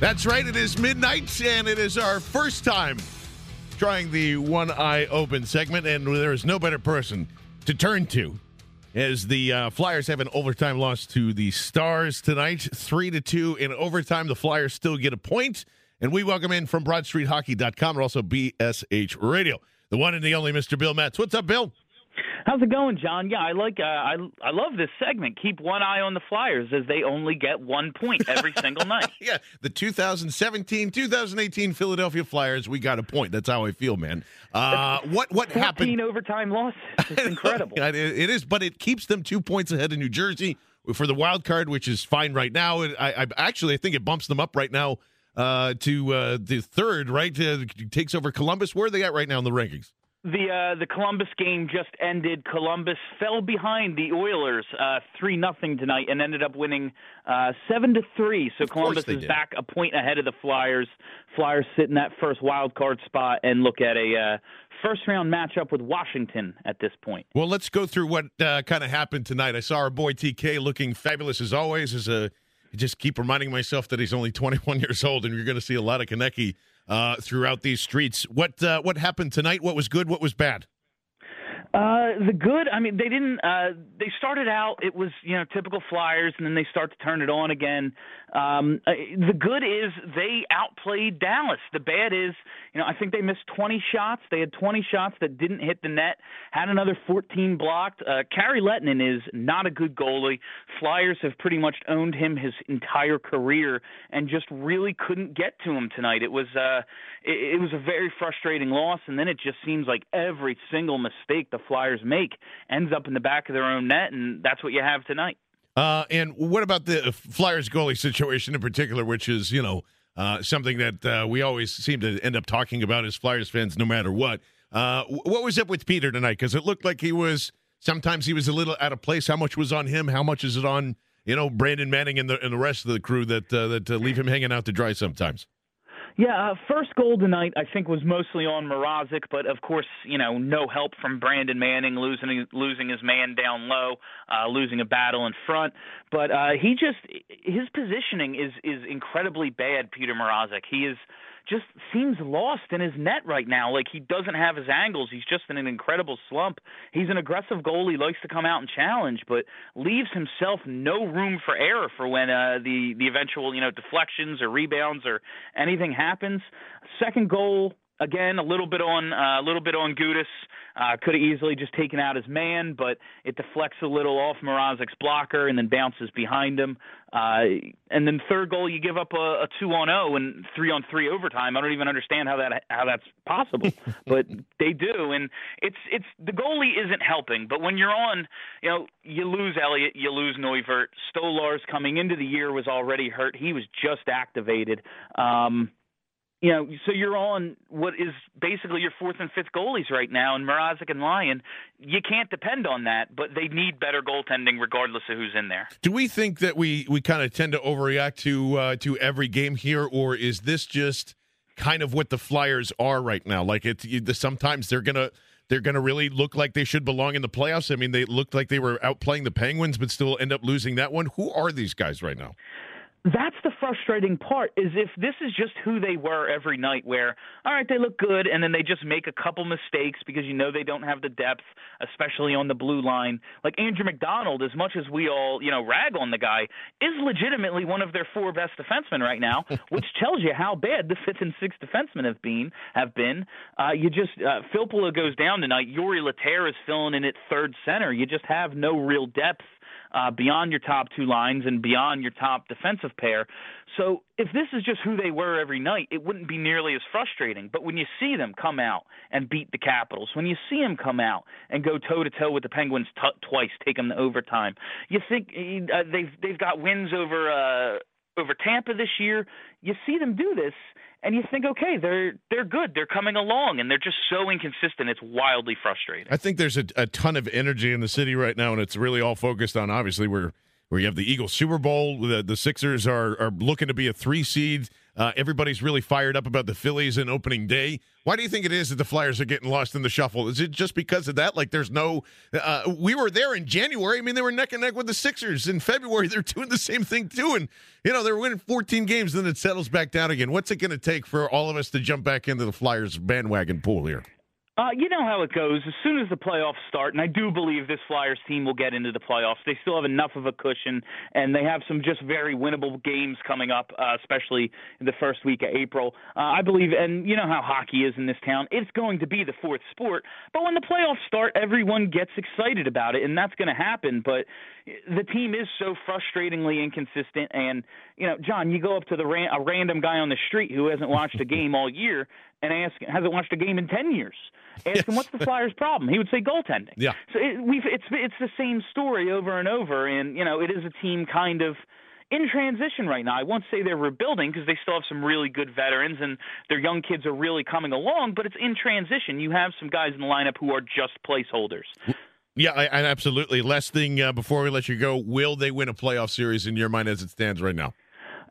That's right, it is midnight, and it is our first time trying the one eye open segment, and there is no better person to turn to as the uh, Flyers have an overtime loss to the Stars tonight, three to two in overtime. The Flyers still get a point, and we welcome in from BroadStreetHockey.com and also BSH Radio, the one and the only Mr. Bill Metz. What's up, Bill? How's it going, John? Yeah, I like uh, I I love this segment. Keep one eye on the Flyers as they only get one point every single night. yeah, the 2017-2018 Philadelphia Flyers, we got a point. That's how I feel, man. Uh, what what 14 happened? overtime loss. It's incredible. It- it is, but it keeps them two points ahead of New Jersey for the wild card, which is fine right now. I, I actually I think it bumps them up right now uh, to uh, the third. Right, uh, takes over Columbus. Where are they at right now in the rankings? The uh, the Columbus game just ended. Columbus fell behind the Oilers uh, three nothing tonight and ended up winning uh, seven to three. So Of Columbus is did. back a point ahead of the Flyers. Flyers sit in that first wild card spot and look at a uh, first round matchup with Washington at this point. Well, let's go through what uh, kind of happened tonight. I saw our boy TK looking fabulous as always. As a just keep reminding myself that he's only 21 years old, and you're going to see a lot of Konecny uh, throughout these streets. What uh, what happened tonight? What was good? What was bad? Uh, the good, I mean, they didn't. Uh, they started out. It was you know typical Flyers, and then they start to turn it on again. Um, uh, the good is they outplayed Dallas. The bad is, you know, I think they missed 20 shots. They had 20 shots that didn't hit the net. Had another 14 blocked. Uh, Kari Lehtonen is not a good goalie. Flyers have pretty much owned him his entire career, and just really couldn't get to him tonight. It was uh, it, it was a very frustrating loss, and then it just seems like every single mistake the Flyers make ends up in the back of their own net, and that's what you have tonight. Uh, and what about the Flyers goalie situation in particular, which is you know uh, something that uh, we always seem to end up talking about as Flyers fans, no matter what. Uh, what was up with Peter tonight? Because it looked like he was sometimes he was a little out of place. How much was on him? How much is it on you know Brandon Manning and the and the rest of the crew that uh, that uh, leave him hanging out to dry sometimes? Yeah, uh, first goal tonight I think was mostly on Mrazek, but of course, you know, no help from Brandon Manning losing losing his man down low, uh, losing a battle in front. But uh, he just his positioning is is incredibly bad. Peter Mrazek, he is just seems lost in his net right now. Like he doesn't have his angles. He's just in an incredible slump. He's an aggressive goalie, likes to come out and challenge, but leaves himself no room for error for when uh, the the eventual you know deflections or rebounds or anything happens. Second goal. Again, a little bit on uh, a little bit on Gudas. Uh, could have easily just taken out his man, but it deflects a little off Mrazek's blocker and then bounces behind him. Uh, and then third goal, you give up a, a two on zero and three on three overtime. I don't even understand how that how that's possible, but they do. And it's it's the goalie isn't helping. But when you're on, you know, you lose Elliott, you lose Neuvirth. Stolarz's coming into the year was already hurt. He was just activated. Um, you know, so you're on what is basically your fourth and fifth goalies right now, and Mrazek and Lyon. You can't depend on that, but they need better goaltending regardless of who's in there. Do we think that we we kind of tend to overreact to uh, to every game here, or is this just kind of what the Flyers are right now? Like it, sometimes they're gonna they're gonna really look like they should belong in the playoffs. I mean, they looked like they were outplaying the Penguins, but still end up losing that one. Who are these guys right now? That's the frustrating part is if this is just who they were every night where all right they look good and then they just make a couple mistakes because you know they don't have the depth especially on the blue line. Like Andrew McDonald as much as we all you know rag on the guy is legitimately one of their four best defensemen right now which tells you how bad the fifth and sixth defensemen have been have been. Uh you just uh Filppula goes down tonight. Jori Lehtera is filling in at third center. You just have no real depth uh, beyond your top two lines and beyond your top defensive pair. So if this is just who they were every night, it wouldn't be nearly as frustrating. But when you see them come out and beat the Capitals, when you see them come out and go toe to toe with the Penguins t- twice, take them to overtime, you think uh, they've they've got wins over. Uh, over Tampa this year. You see them do this, and you think, okay, they're they're good, they're coming along, and they're just so inconsistent. It's wildly frustrating. I think there's a, a ton of energy in the city right now, and it's really all focused on obviously where where you have the Eagles Super Bowl. The, the Sixers are are looking to be a three seed. Uh, everybody's really fired up about the Phillies and opening day. Why do you think it is that the Flyers are getting lost in the shuffle? Is it just because of that? Like, there's no. Uh, we were there in January. I mean, they were neck and neck with the Sixers. In February, they're doing the same thing too. And, you know, they're winning 14 games, then it settles back down again. What's it going to take for all of us to jump back into the Flyers bandwagon pool here? Uh, you know how it goes. As soon as the playoffs start, and I do believe this Flyers team will get into the playoffs, they still have enough of a cushion, and they have some just very winnable games coming up, uh, especially in the first week of April. Uh, I believe, and you know how hockey is in this town, it's going to be the fourth sport. But when the playoffs start, everyone gets excited about it, and that's going to happen. But the team is so frustratingly inconsistent. And you know, John, you go up to the ran- a random guy on the street who hasn't watched a game all year and ask him, hasn't watched a game in ten years Ask yes. him what's the Flyers' problem. He would say goaltending. Yeah. So it, we've it's it's the same story over and over, and you know it is a team kind of in transition right now. I won't say they're rebuilding because they still have some really good veterans and their young kids are really coming along, but it's in transition. You have some guys in the lineup who are just placeholders. Yeah, I, I absolutely. Last thing uh, before we let you go, will they win a playoff series in your mind as it stands right now?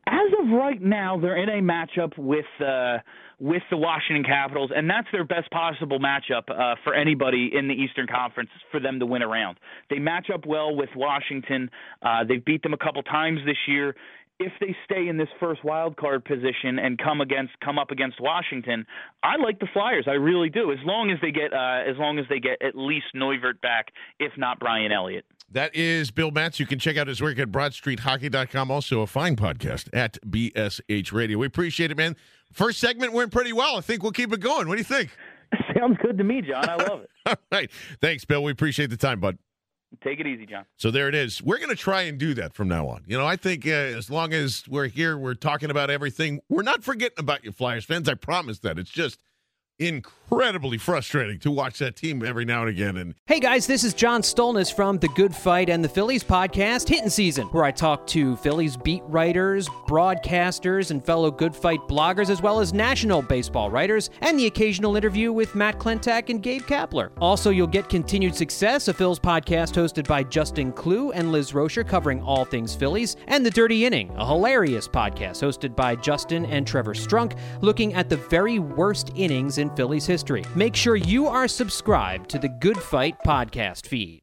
As of right now, they're in a matchup with. Uh, with the Washington Capitals, and that's their best possible matchup uh, for anybody in the Eastern Conference for them to win around. They match up well with Washington. Uh, they've beat them a couple times this year. If they stay in this first wild card position and come against come up against Washington, I like the Flyers. I really do. As long as they get uh, as long as they get at least Neuvirth back, if not Brian Elliott. That is Bill Matz. You can check out his work at BroadStreetHockey.com. Also, a fine podcast at BSH Radio. We appreciate it, man. First segment went pretty well. I think we'll keep it going. What do you think? Sounds good to me, John. I love it. All right. Thanks, Bill. We appreciate the time, bud. Take it easy, John. So there it is. We're going to try and do that from now on. You know, I think uh, as long as we're here, we're talking about everything. We're not forgetting about you, Flyers fans. I promise that. It's just incredibly frustrating to watch that team every now and again. And hey guys, this is John Stolnis from the Good Fight and the Phillies podcast, Hitting Season, where I talk to Phillies beat writers, broadcasters, and fellow Good Fight bloggers, as well as national baseball writers, and the occasional interview with Matt Klentak and Gabe Kapler. Also, you'll get continued success, a Phil's podcast hosted by Justin Klugh and Liz Roscher, covering all things Phillies, and the Dirty Inning, a hilarious podcast hosted by Justin and Trevor Strunk, looking at the very worst innings in in Phillies history. Make sure you are subscribed to the Good Fight podcast feed.